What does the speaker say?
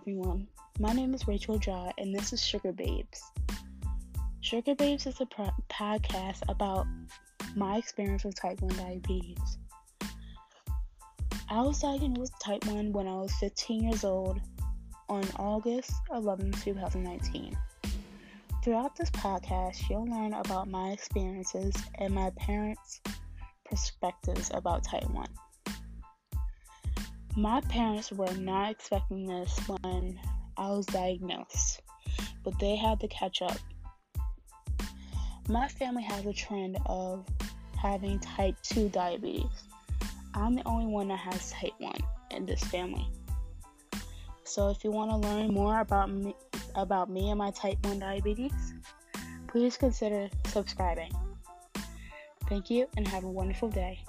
everyone. My name is Rachel Jha, and this is Sugar Babes. Sugar Babes is a podcast about my experience with type 1 diabetes. I was diagnosed with type 1 when I was 15 years old on August 11, 2019. Throughout this podcast, you'll learn about my experiences and my parents' perspectives about type 1. My parents were not expecting this when I was diagnosed, but they had to catch up. My family has a trend of having type 2 diabetes. I'm the only one that has type 1 in this family. So if you want to learn more about me about me and my type 1 diabetes, please consider subscribing. Thank you and have a wonderful day.